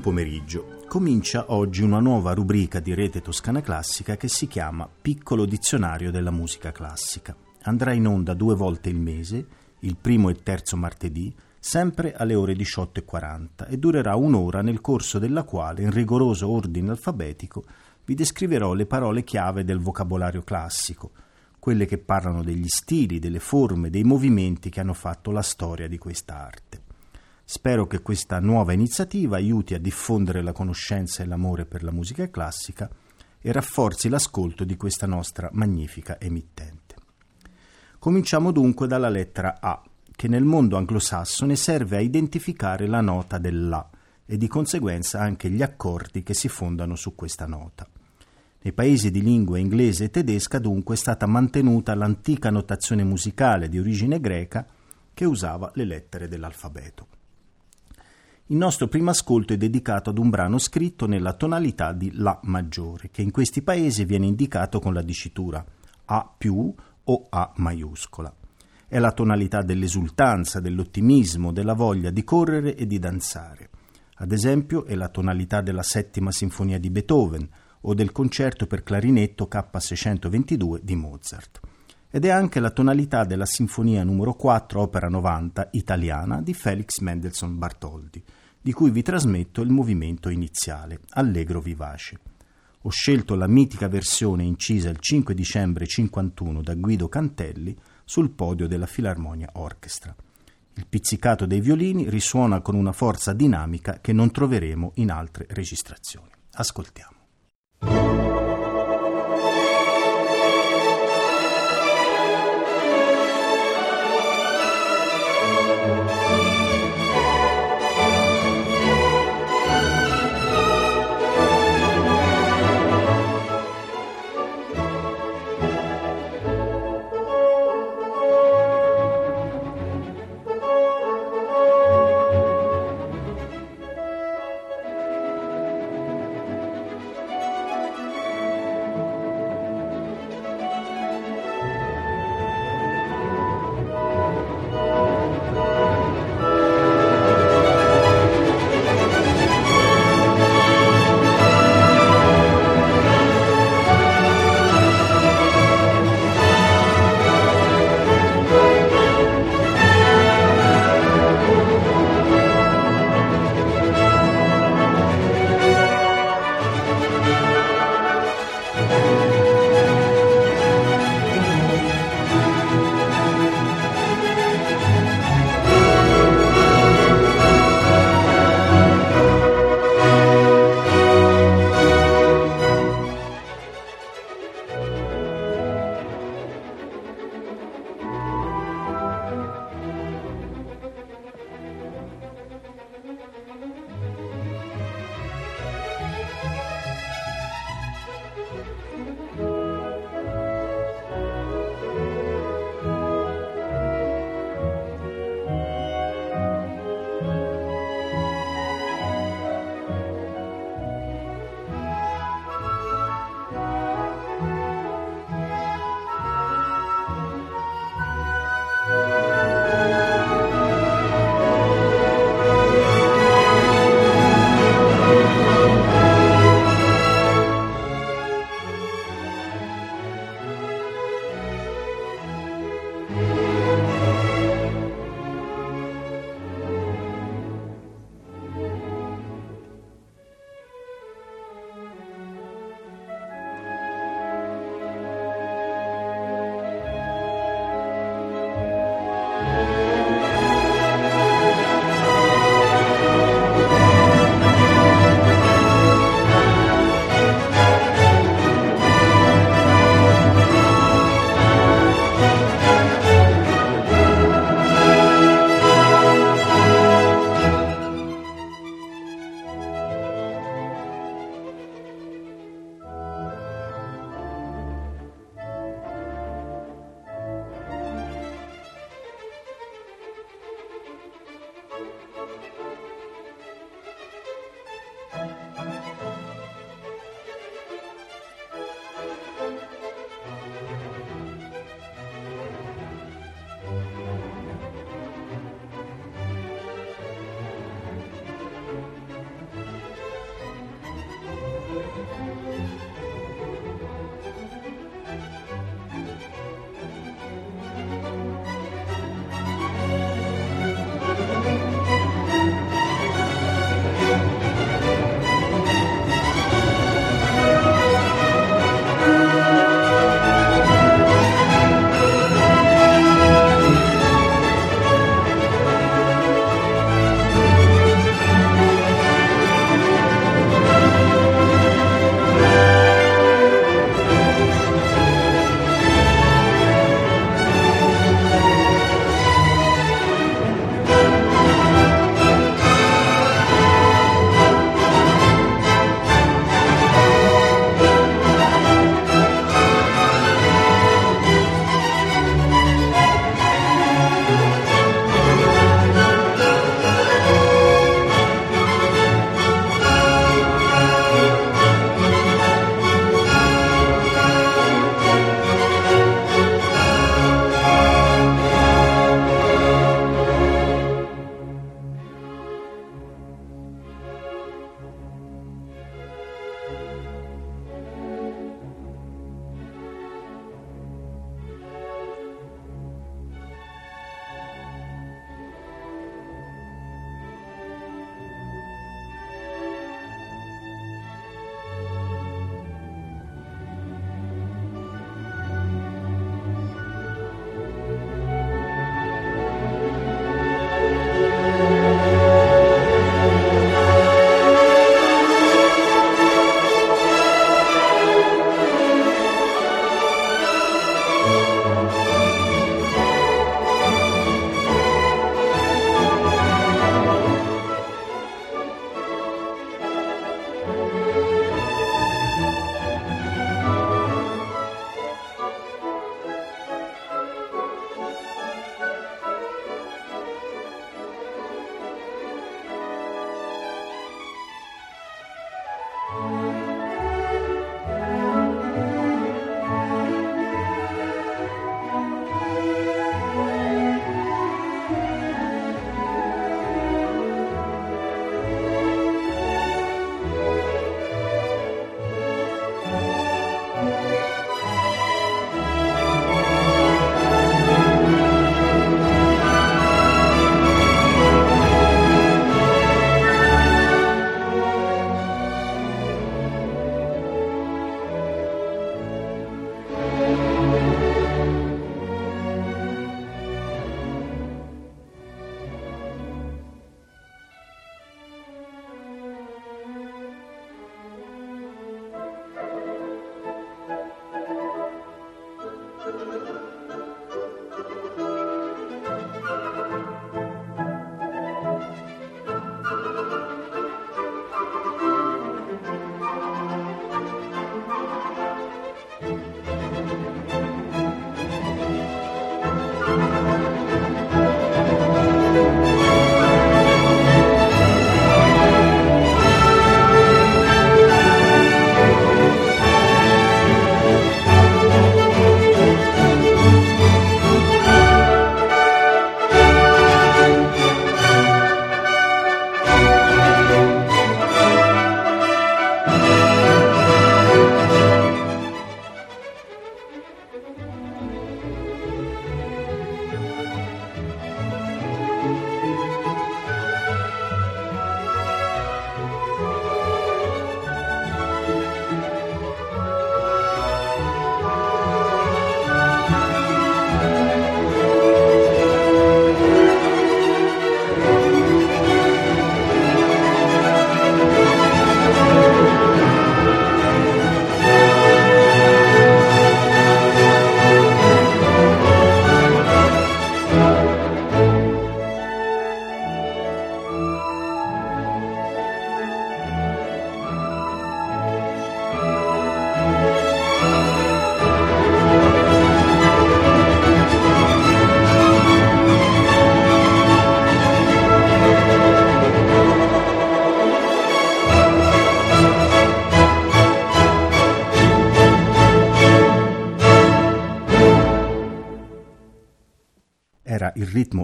Pomeriggio. Comincia oggi una nuova rubrica di Rete Toscana Classica che si chiama Piccolo dizionario della musica classica. Andrà in onda due volte il mese, il primo e terzo martedì, sempre alle ore 18.40 e durerà un'ora nel corso della quale, in rigoroso ordine alfabetico, vi descriverò le parole chiave del vocabolario classico, quelle che parlano degli stili, delle forme, dei movimenti che hanno fatto la storia di questa arte. Spero che questa nuova iniziativa aiuti a diffondere la conoscenza e l'amore per la musica classica e rafforzi l'ascolto di questa nostra magnifica emittente. Cominciamo dunque dalla lettera A, che nel mondo anglosassone serve a identificare la nota dell'A e di conseguenza anche gli accordi che si fondano su questa nota. Nei paesi di lingua inglese e tedesca dunque è stata mantenuta l'antica notazione musicale di origine greca che usava le lettere dell'alfabeto. Il nostro primo ascolto è dedicato ad un brano scritto nella tonalità di La maggiore, che in questi paesi viene indicato con la dicitura A più o A maiuscola. È la tonalità dell'esultanza, dell'ottimismo, della voglia di correre e di danzare. Ad esempio è la tonalità della settima sinfonia di Beethoven o del concerto per clarinetto K622 di Mozart. Ed è anche la tonalità della sinfonia numero 4, opera 90, italiana, di Felix Mendelssohn Bartholdi, di cui vi trasmetto il movimento iniziale, allegro vivace. Ho scelto la mitica versione incisa il 5 dicembre 51 da Guido Cantelli sul podio della Filarmonia Orchestra. Il pizzicato dei violini risuona con una forza dinamica che non troveremo in altre registrazioni. Ascoltiamo.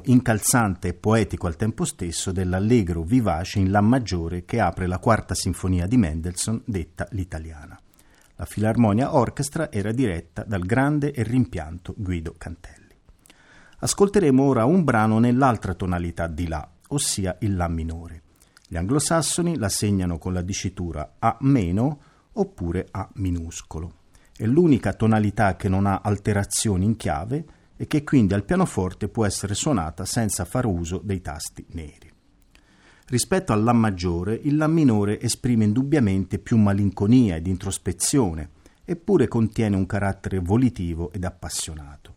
Incalzante e poetico al tempo stesso dell'allegro vivace in La maggiore che apre la quarta sinfonia di Mendelssohn, detta l'italiana. La Filarmonia Orchestra era diretta dal grande e rimpianto Guido Cantelli. Ascolteremo ora un brano nell'altra tonalità di La, ossia il La minore. Gli anglosassoni la segnano con la dicitura A oppure A minuscolo. È l'unica tonalità che non ha alterazioni in chiave e che quindi al pianoforte può essere suonata senza far uso dei tasti neri. Rispetto al La maggiore, il La minore esprime indubbiamente più malinconia ed introspezione, eppure contiene un carattere volitivo ed appassionato.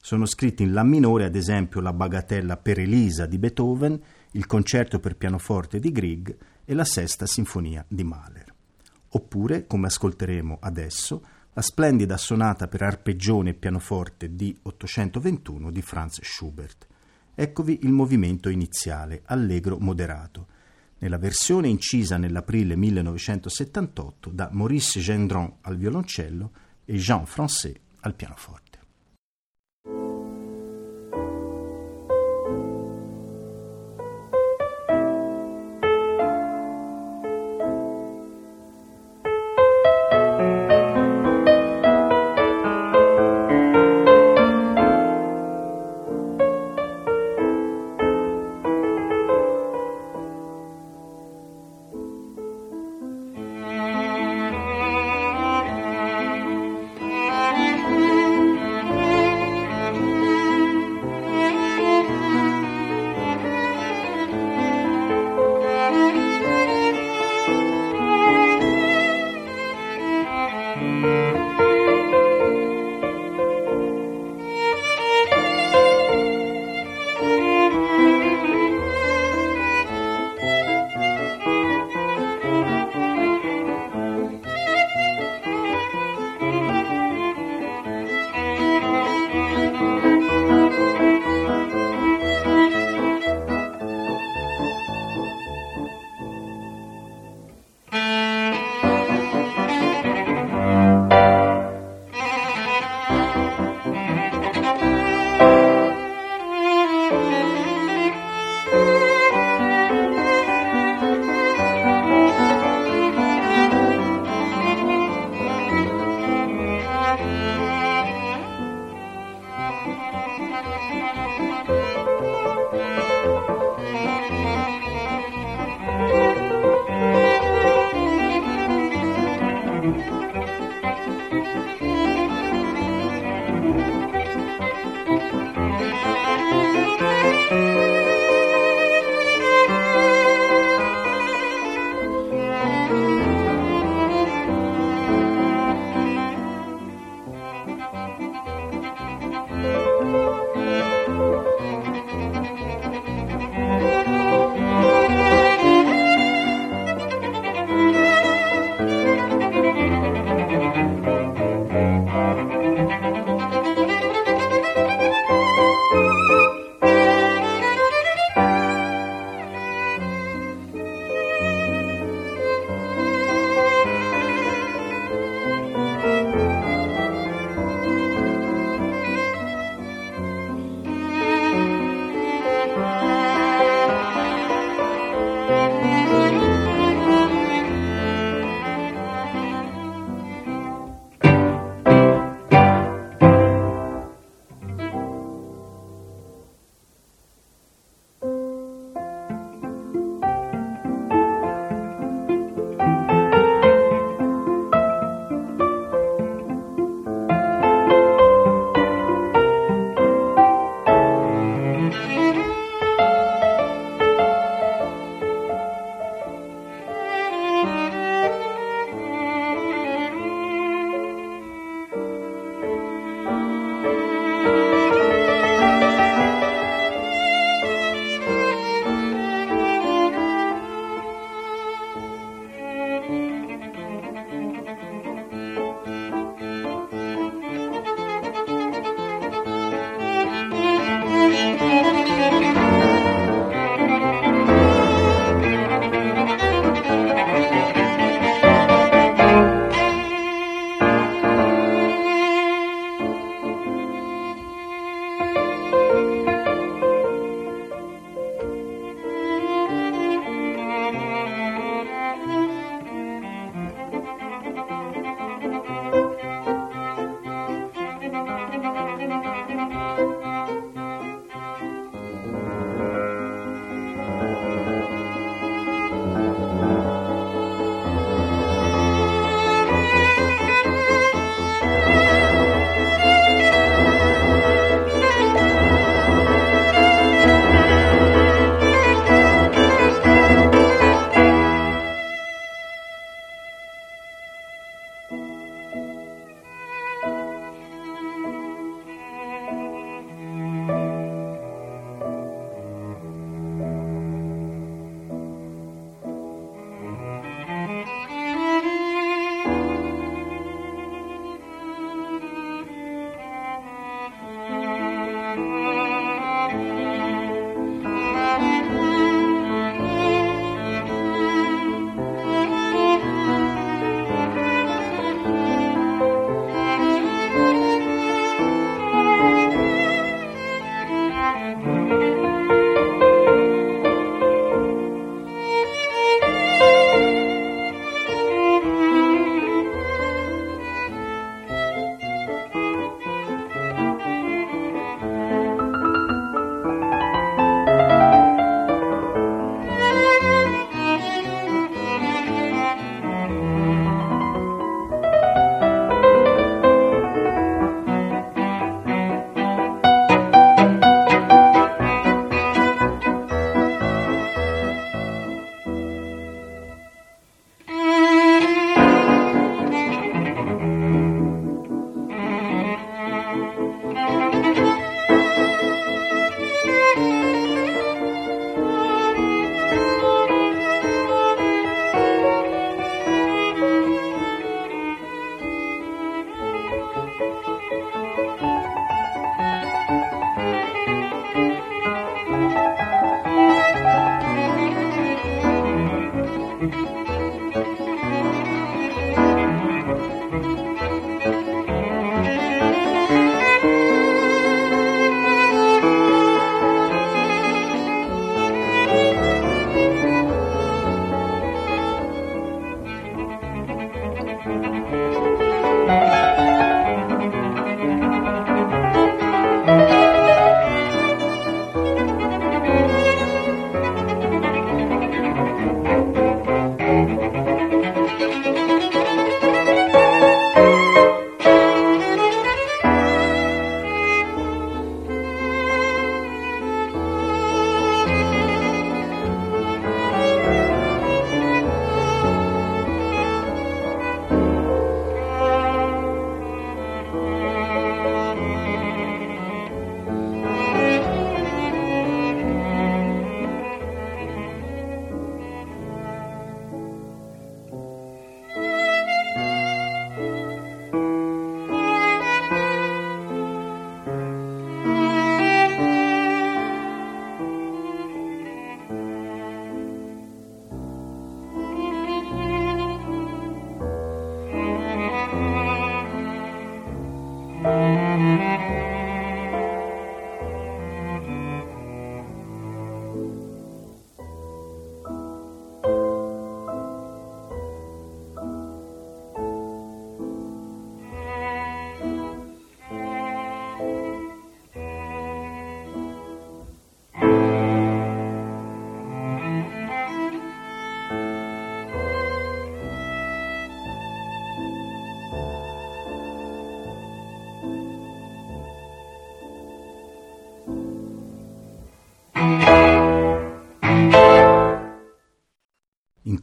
Sono scritti in La minore, ad esempio, la bagatella per Elisa di Beethoven, il concerto per pianoforte di Grieg e la sesta sinfonia di Mahler. Oppure, come ascolteremo adesso, la splendida sonata per arpeggione e pianoforte di 821 di Franz Schubert. Eccovi il movimento iniziale, allegro moderato, nella versione incisa nell'aprile 1978 da Maurice Gendron al violoncello e Jean Francais al pianoforte.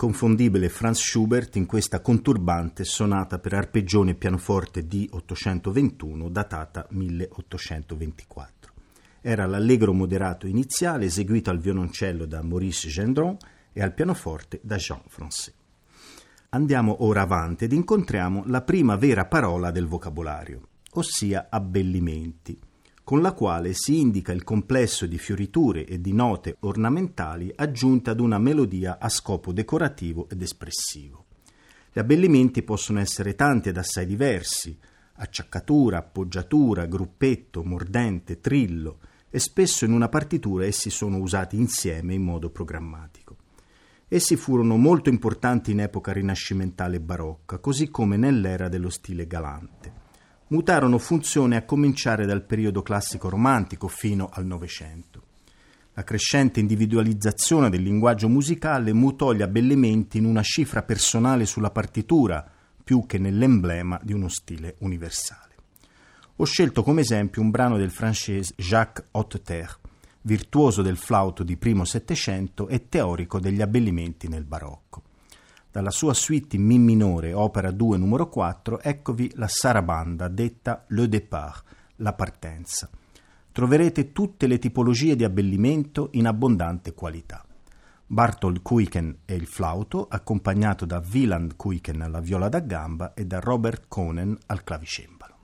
Inconfondibile Franz Schubert in questa conturbante sonata per arpeggione e pianoforte di 821 datata 1824. Era l'allegro moderato iniziale eseguito al violoncello da Maurice Gendron e al pianoforte da Jean Francais. Andiamo ora avanti ed incontriamo la prima vera parola del vocabolario, ossia abbellimenti con la quale si indica il complesso di fioriture e di note ornamentali aggiunte ad una melodia a scopo decorativo ed espressivo. Gli abbellimenti possono essere tanti ed assai diversi, acciaccatura, appoggiatura, gruppetto, mordente, trillo, e spesso in una partitura essi sono usati insieme in modo programmatico. Essi furono molto importanti in epoca rinascimentale e barocca, così come nell'era dello stile galante mutarono funzione a cominciare dal periodo classico romantico fino al Novecento. La crescente individualizzazione del linguaggio musicale mutò gli abbellimenti in una cifra personale sulla partitura, più che nell'emblema di uno stile universale. Ho scelto come esempio un brano del francese Jacques Hotteterre, virtuoso del flauto di primo Settecento e teorico degli abbellimenti nel barocco. Dalla sua suite in Mi minore, opera 2 numero 4, eccovi la sarabanda detta Le Départ, la partenza. Troverete tutte le tipologie di abbellimento in abbondante qualità. Bartol Kuiken è il flauto, accompagnato da Wieland Kuiken alla viola da gamba e da Robert Conen al clavicembalo.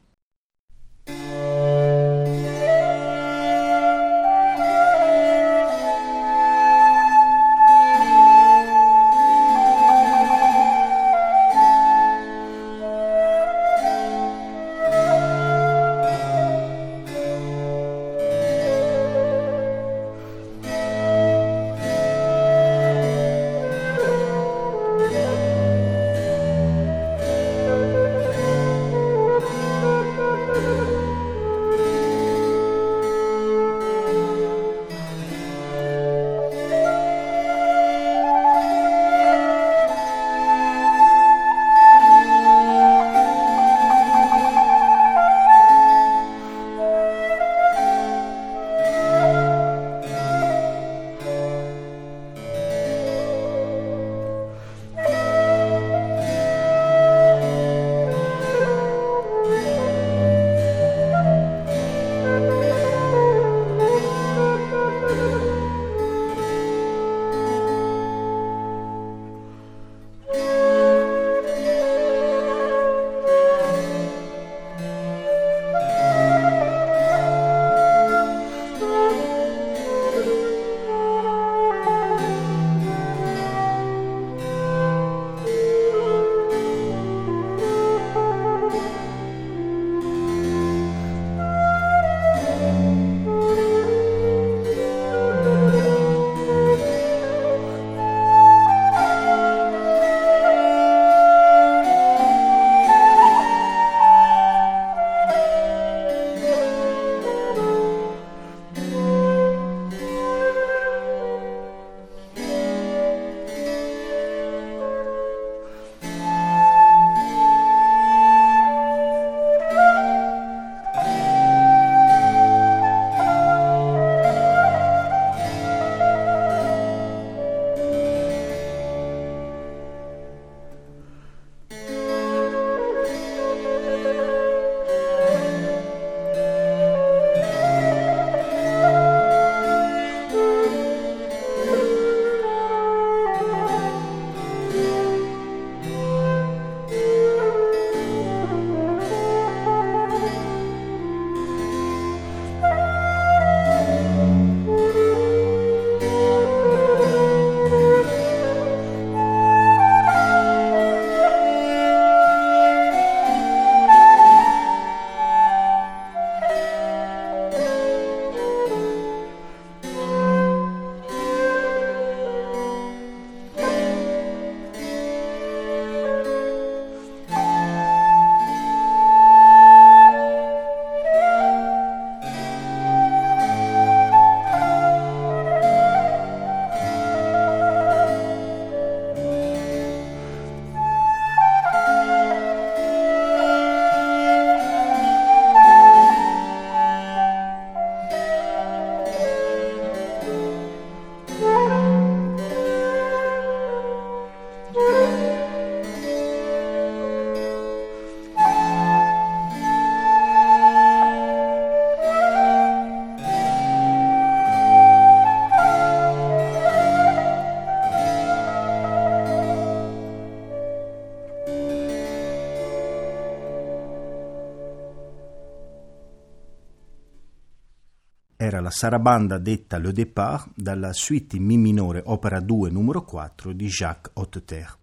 La sarabanda detta Le Départ dalla suite in Mi minore opera 2 numero 4 di Jacques Hotteterre,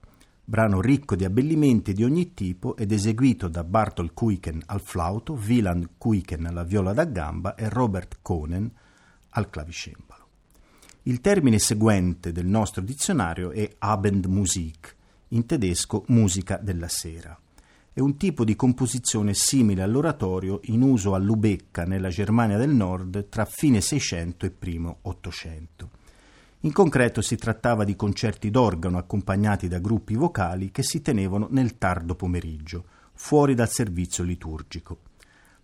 brano ricco di abbellimenti di ogni tipo ed eseguito da Bartol Kuiken al flauto, Wieland Kuiken alla viola da gamba e Robert Conen al clavicembalo. Il termine seguente del nostro dizionario è Abendmusik, in tedesco musica della sera è un tipo di composizione simile all'oratorio in uso a Lubecca nella Germania del Nord tra fine 600 e primo 800. In concreto si trattava di concerti d'organo accompagnati da gruppi vocali che si tenevano nel tardo pomeriggio, fuori dal servizio liturgico.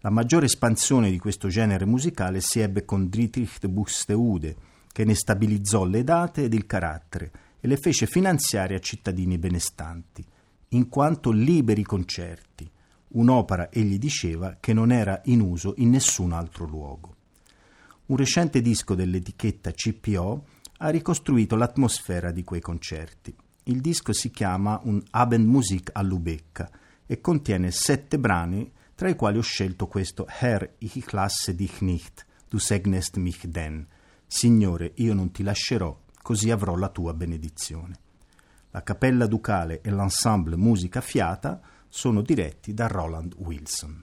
La maggiore espansione di questo genere musicale si ebbe con Dietrich de Buxtehude, che ne stabilizzò le date ed il carattere e le fece finanziare a cittadini benestanti in quanto liberi concerti, un'opera, egli diceva, che non era in uso in nessun altro luogo. Un recente disco dell'etichetta CPO ha ricostruito l'atmosfera di quei concerti. Il disco si chiama Un Abendmusik a Lubecca e contiene sette brani, tra i quali ho scelto questo Herr, ich lasse dich nicht, du segnest mich denn. Signore, io non ti lascerò, così avrò la tua benedizione. La Cappella Ducale e l'ensemble Musica Fiata sono diretti da Roland Wilson.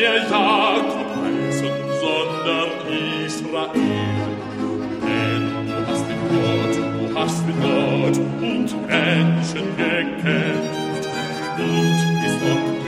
wir Jakob heißen, sondern Israel. Denn du hast du hast und Menschen gekämpft und bist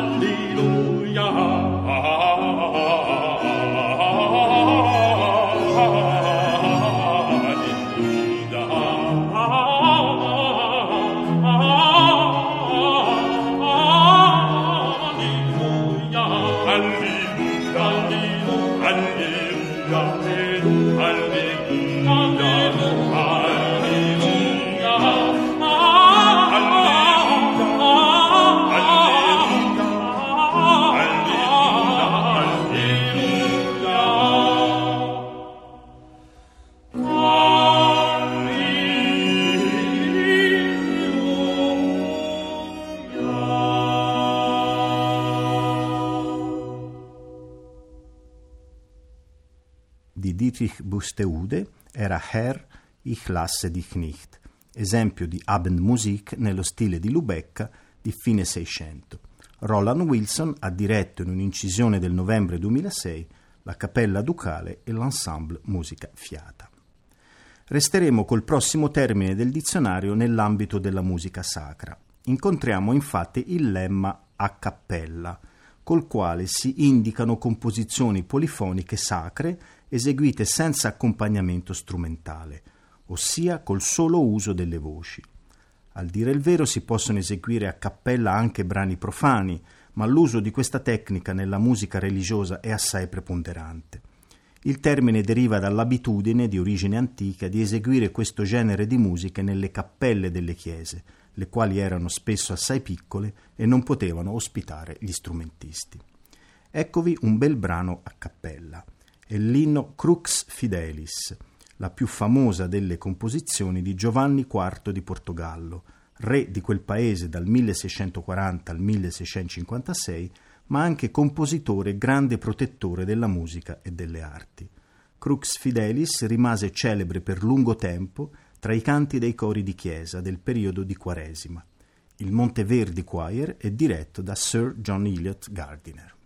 Dietrich Busteude era Herr, ich lasse dich nicht, esempio di Abendmusik nello stile di Lubecca di fine Seicento. Roland Wilson ha diretto in un'incisione del novembre 2006 la Cappella Ducale e l'ensemble Musica Fiata. Resteremo col prossimo termine del dizionario nell'ambito della musica sacra. Incontriamo infatti il lemma a cappella, col quale si indicano composizioni polifoniche sacre eseguite senza accompagnamento strumentale, ossia col solo uso delle voci. Al dire il vero si possono eseguire a cappella anche brani profani, ma l'uso di questa tecnica nella musica religiosa è assai preponderante. Il termine deriva dall'abitudine di origine antica di eseguire questo genere di musiche nelle cappelle delle chiese, le quali erano spesso assai piccole e non potevano ospitare gli strumentisti. Eccovi un bel brano a cappella è l'inno Crux Fidelis, la più famosa delle composizioni di Giovanni IV di Portogallo, re di quel paese dal 1640 al 1656, ma anche compositore e grande protettore della musica e delle arti. Crux Fidelis rimase celebre per lungo tempo tra i canti dei cori di chiesa del periodo di Quaresima. Il Monteverdi Choir è diretto da Sir John Eliot Gardiner.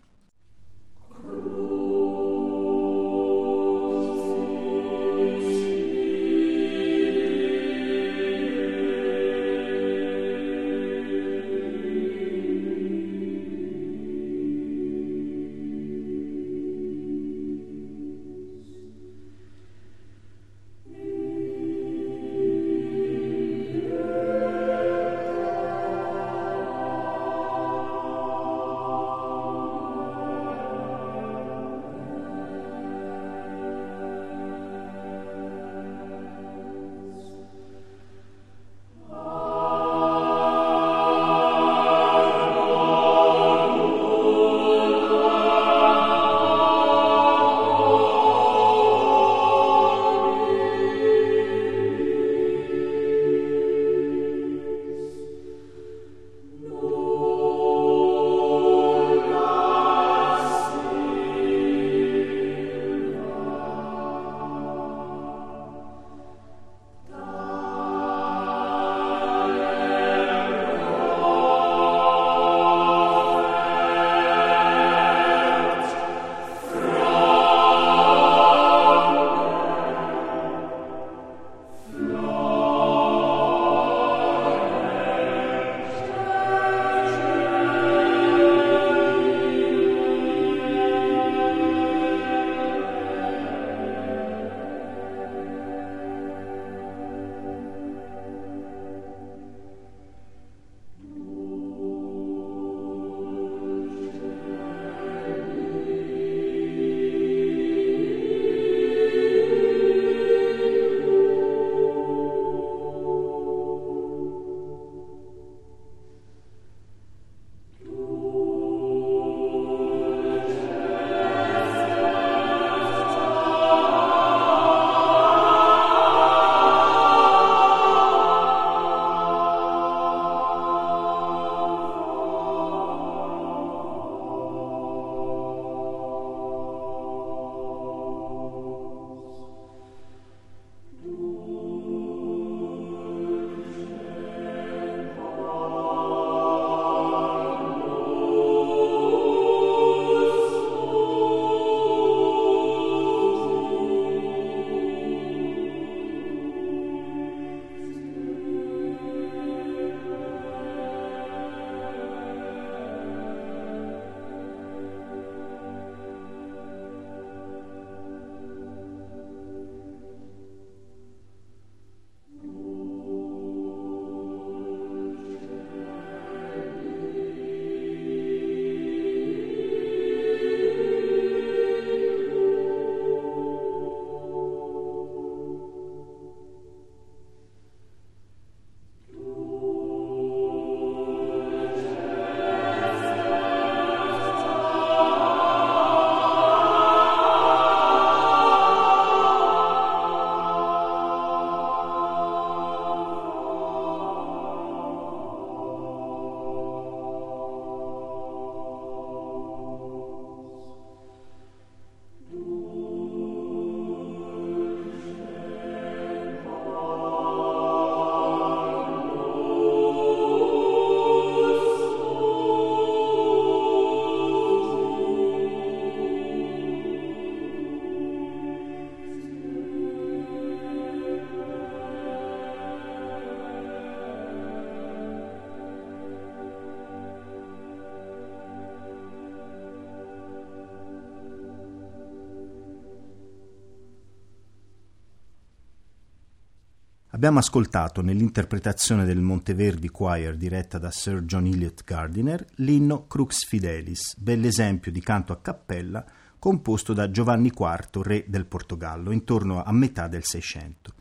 Abbiamo ascoltato nell'interpretazione del Monteverdi Choir diretta da Sir John Eliot Gardiner l'inno Crux Fidelis, bell'esempio di canto a cappella composto da Giovanni IV, re del Portogallo, intorno a metà del Seicento.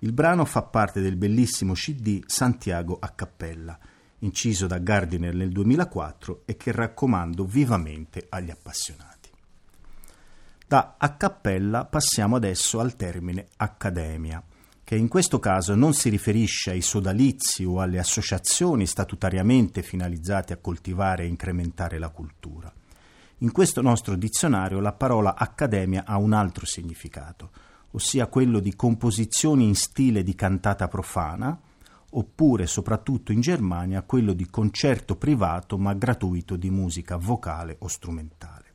Il brano fa parte del bellissimo CD Santiago a cappella, inciso da Gardiner nel 2004 e che raccomando vivamente agli appassionati. Da a cappella passiamo adesso al termine accademia che in questo caso non si riferisce ai sodalizi o alle associazioni statutariamente finalizzate a coltivare e incrementare la cultura. In questo nostro dizionario la parola accademia ha un altro significato, ossia quello di composizioni in stile di cantata profana, oppure soprattutto in Germania quello di concerto privato ma gratuito di musica vocale o strumentale.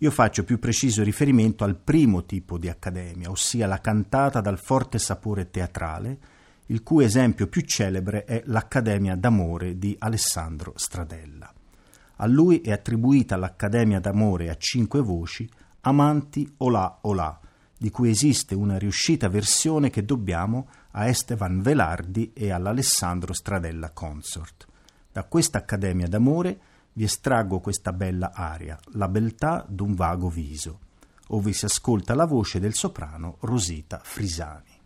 Io faccio più preciso riferimento al primo tipo di accademia, ossia la cantata dal forte sapore teatrale, il cui esempio più celebre è l'Accademia d'amore di Alessandro Stradella. A lui è attribuita l'Accademia d'amore a cinque voci, Amanti Olà Olà, di cui esiste una riuscita versione che dobbiamo a Estevan Velardi e all'Alessandro Stradella Consort. Da questa Accademia d'amore vi estraggo questa bella aria, la beltà d'un vago viso, ove si ascolta la voce del soprano Rosita Frisani.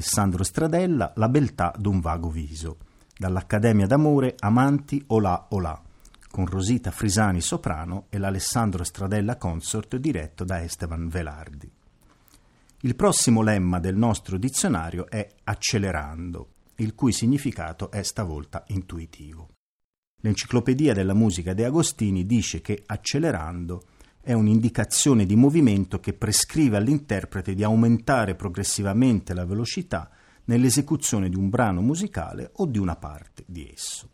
Alessandro Stradella, La beltà d'un vago viso. Dall'Accademia d'Amore, Amanti Olà Olà, con Rosita Frisani soprano e l'Alessandro Stradella Consort diretto da Esteban Velardi. Il prossimo lemma del nostro dizionario è accelerando, il cui significato è stavolta intuitivo. L'Enciclopedia della musica De Agostini dice che accelerando è un'indicazione di movimento che prescrive all'interprete di aumentare progressivamente la velocità nell'esecuzione di un brano musicale o di una parte di esso.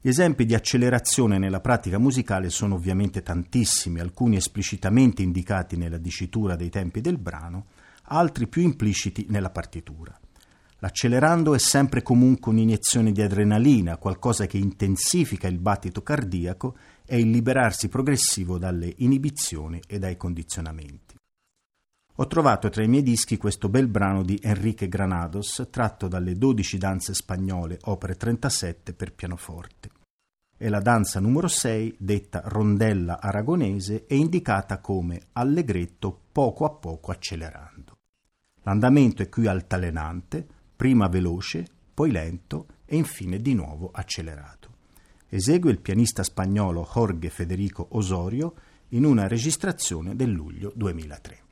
Gli esempi di accelerazione nella pratica musicale sono ovviamente tantissimi, alcuni esplicitamente indicati nella dicitura dei tempi del brano, altri più impliciti nella partitura. L'accelerando è sempre comunque un'iniezione di adrenalina, qualcosa che intensifica il battito cardiaco e il liberarsi progressivo dalle inibizioni e dai condizionamenti. Ho trovato tra i miei dischi questo bel brano di Enrique Granados, tratto dalle 12 danze spagnole, opere 37 per pianoforte. È la danza numero 6, detta rondella aragonese e indicata come allegretto poco a poco accelerando. L'andamento è qui altalenante, prima veloce, poi lento e infine di nuovo accelerato. Esegue il pianista spagnolo Jorge Federico Osorio in una registrazione del luglio 2003.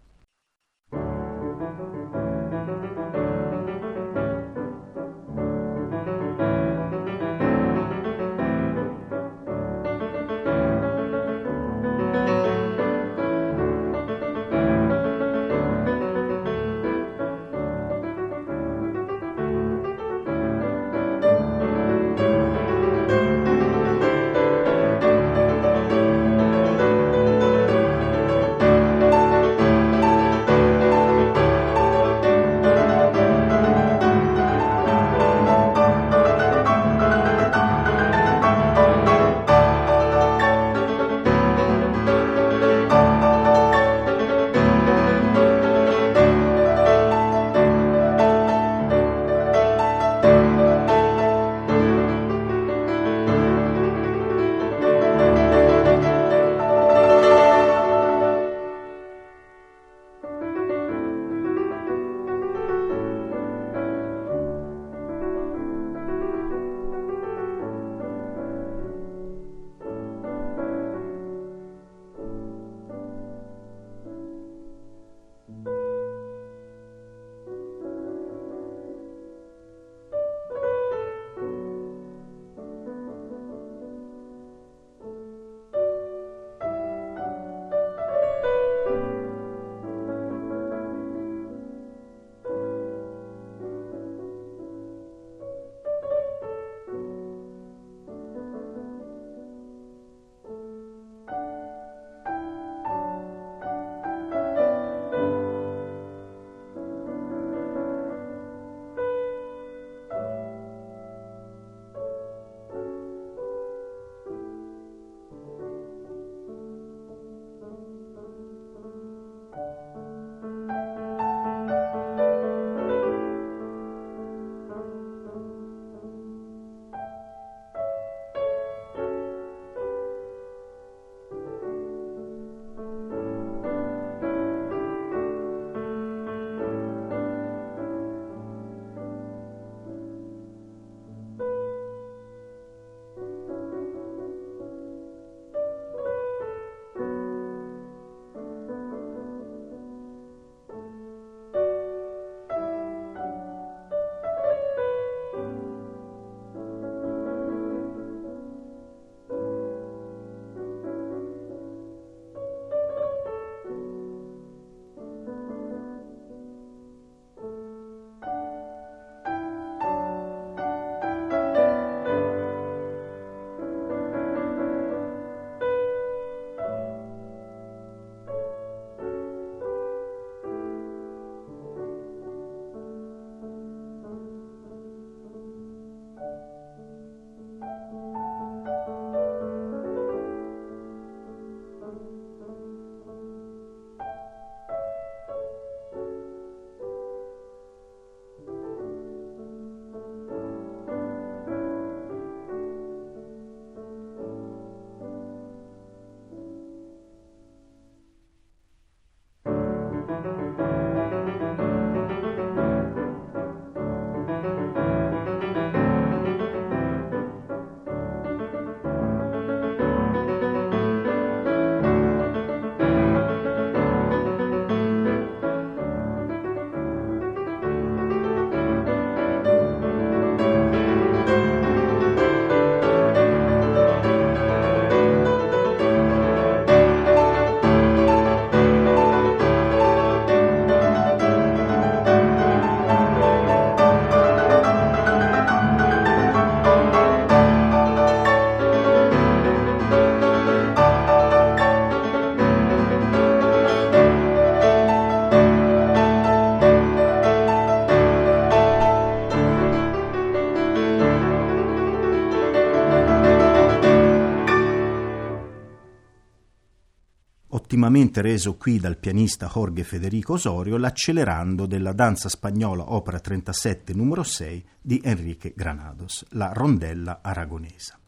Nuovamente reso qui dal pianista Jorge Federico Osorio l'accelerando della danza spagnola opera 37 numero 6 di Enrique Granados, la rondella aragonesa.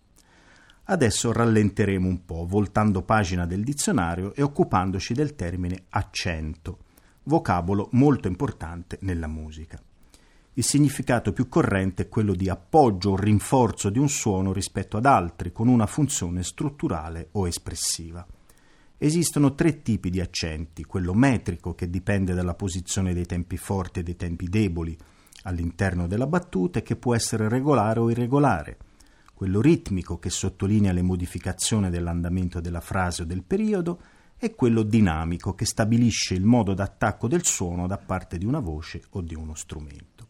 Adesso rallenteremo un po', voltando pagina del dizionario e occupandoci del termine accento, vocabolo molto importante nella musica. Il significato più corrente è quello di appoggio o rinforzo di un suono rispetto ad altri con una funzione strutturale o espressiva. Esistono tre tipi di accenti, quello metrico che dipende dalla posizione dei tempi forti e dei tempi deboli all'interno della battuta e che può essere regolare o irregolare, quello ritmico che sottolinea le modificazioni dell'andamento della frase o del periodo e quello dinamico che stabilisce il modo d'attacco del suono da parte di una voce o di uno strumento.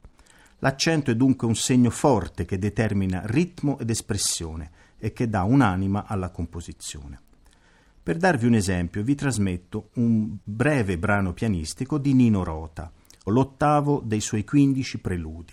L'accento è dunque un segno forte che determina ritmo ed espressione e che dà un'anima alla composizione. Per darvi un esempio, vi trasmetto un breve brano pianistico di Nino Rota, l'ottavo dei suoi 15 preludi.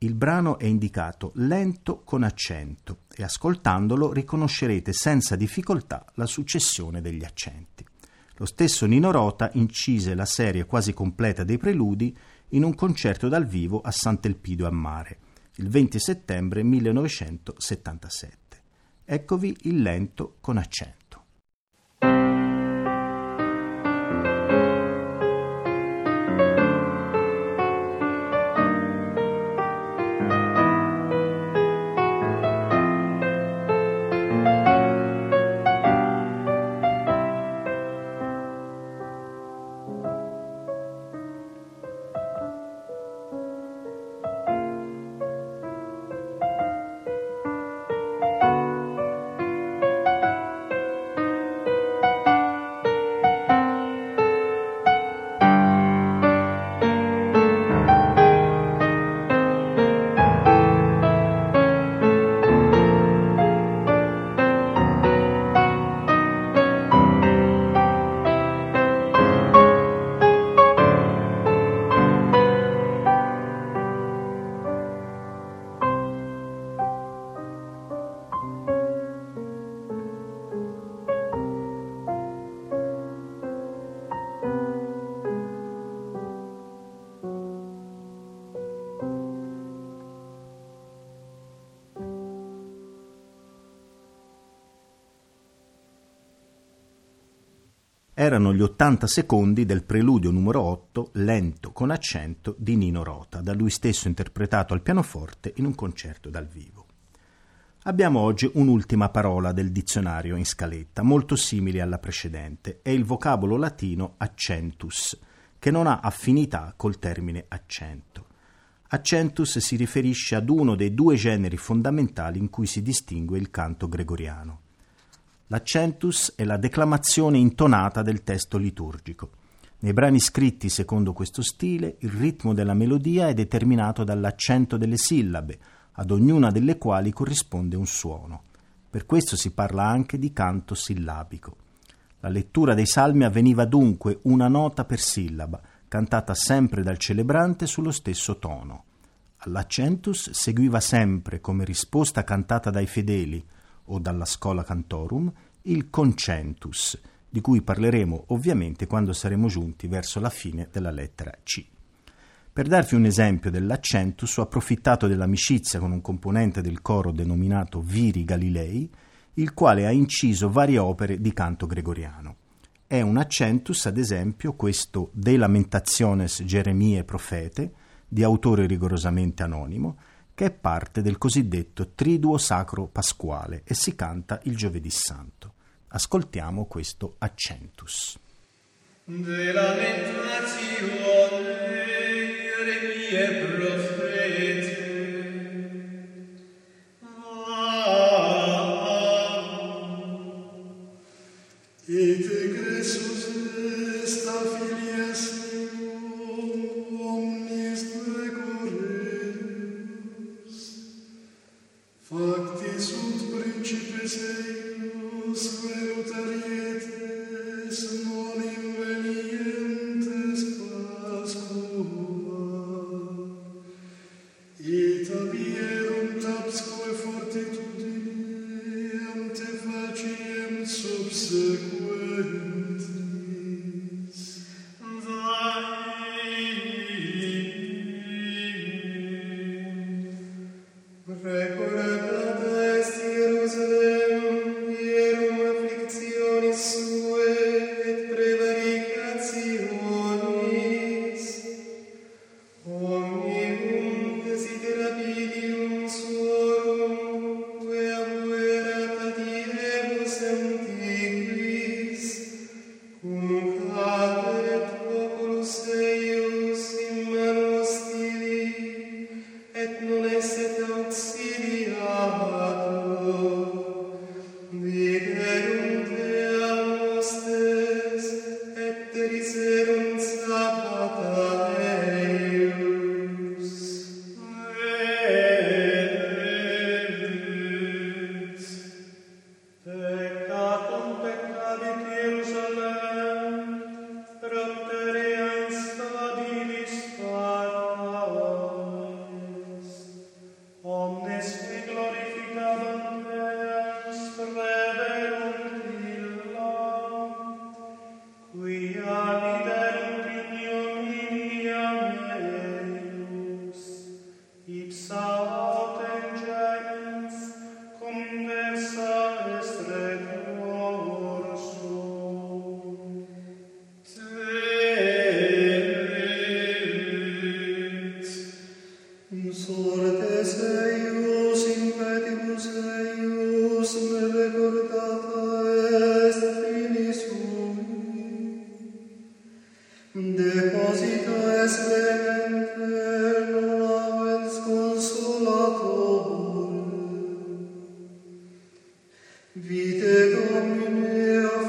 Il brano è indicato lento con accento e ascoltandolo riconoscerete senza difficoltà la successione degli accenti. Lo stesso Nino Rota incise la serie quasi completa dei preludi in un concerto dal vivo a Sant'Elpidio a Mare, il 20 settembre 1977. Eccovi il lento con accento. Gli 80 secondi del preludio numero 8, lento con accento, di Nino Rota, da lui stesso interpretato al pianoforte in un concerto dal vivo. Abbiamo oggi un'ultima parola del dizionario in scaletta, molto simile alla precedente, è il vocabolo latino accentus, che non ha affinità col termine accento. Accentus si riferisce ad uno dei due generi fondamentali in cui si distingue il canto gregoriano. L'accentus è la declamazione intonata del testo liturgico. Nei brani scritti secondo questo stile, il ritmo della melodia è determinato dall'accento delle sillabe, ad ognuna delle quali corrisponde un suono. Per questo si parla anche di canto sillabico. La lettura dei salmi avveniva dunque una nota per sillaba, cantata sempre dal celebrante sullo stesso tono. All'accentus seguiva sempre, come risposta cantata dai fedeli, o dalla Schola Cantorum il Concentus, di cui parleremo ovviamente quando saremo giunti verso la fine della lettera C. Per darvi un esempio dell'accentus ho approfittato dell'amicizia con un componente del coro denominato Viri Galilei, il quale ha inciso varie opere di canto gregoriano. È un accentus, ad esempio, questo De Lamentationes Geremie Profete, di autore rigorosamente anonimo, che è parte del cosiddetto Triduo Sacro Pasquale e si canta il giovedì santo. Ascoltiamo questo accentus. De lamentazione segue. Vite Domine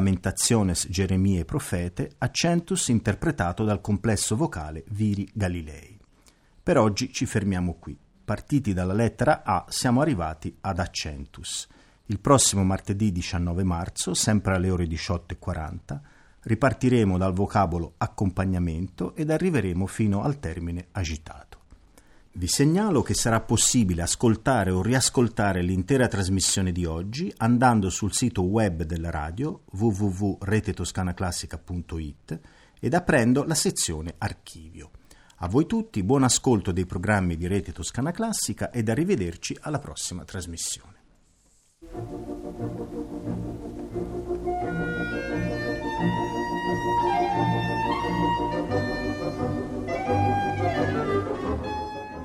Lamentationes Geremie Profete, accentus interpretato dal complesso vocale Viri Galilei. Per oggi ci fermiamo qui. Partiti dalla lettera A siamo arrivati ad accentus. Il prossimo martedì 19 marzo, sempre alle ore 18.40, ripartiremo dal vocabolo accompagnamento ed arriveremo fino al termine agitato. Vi segnalo che sarà possibile ascoltare o riascoltare l'intera trasmissione di oggi andando sul sito web della radio www.retetoscanaclassica.it ed aprendo la sezione archivio. A voi tutti buon ascolto dei programmi di Rete Toscana Classica ed arrivederci alla prossima trasmissione.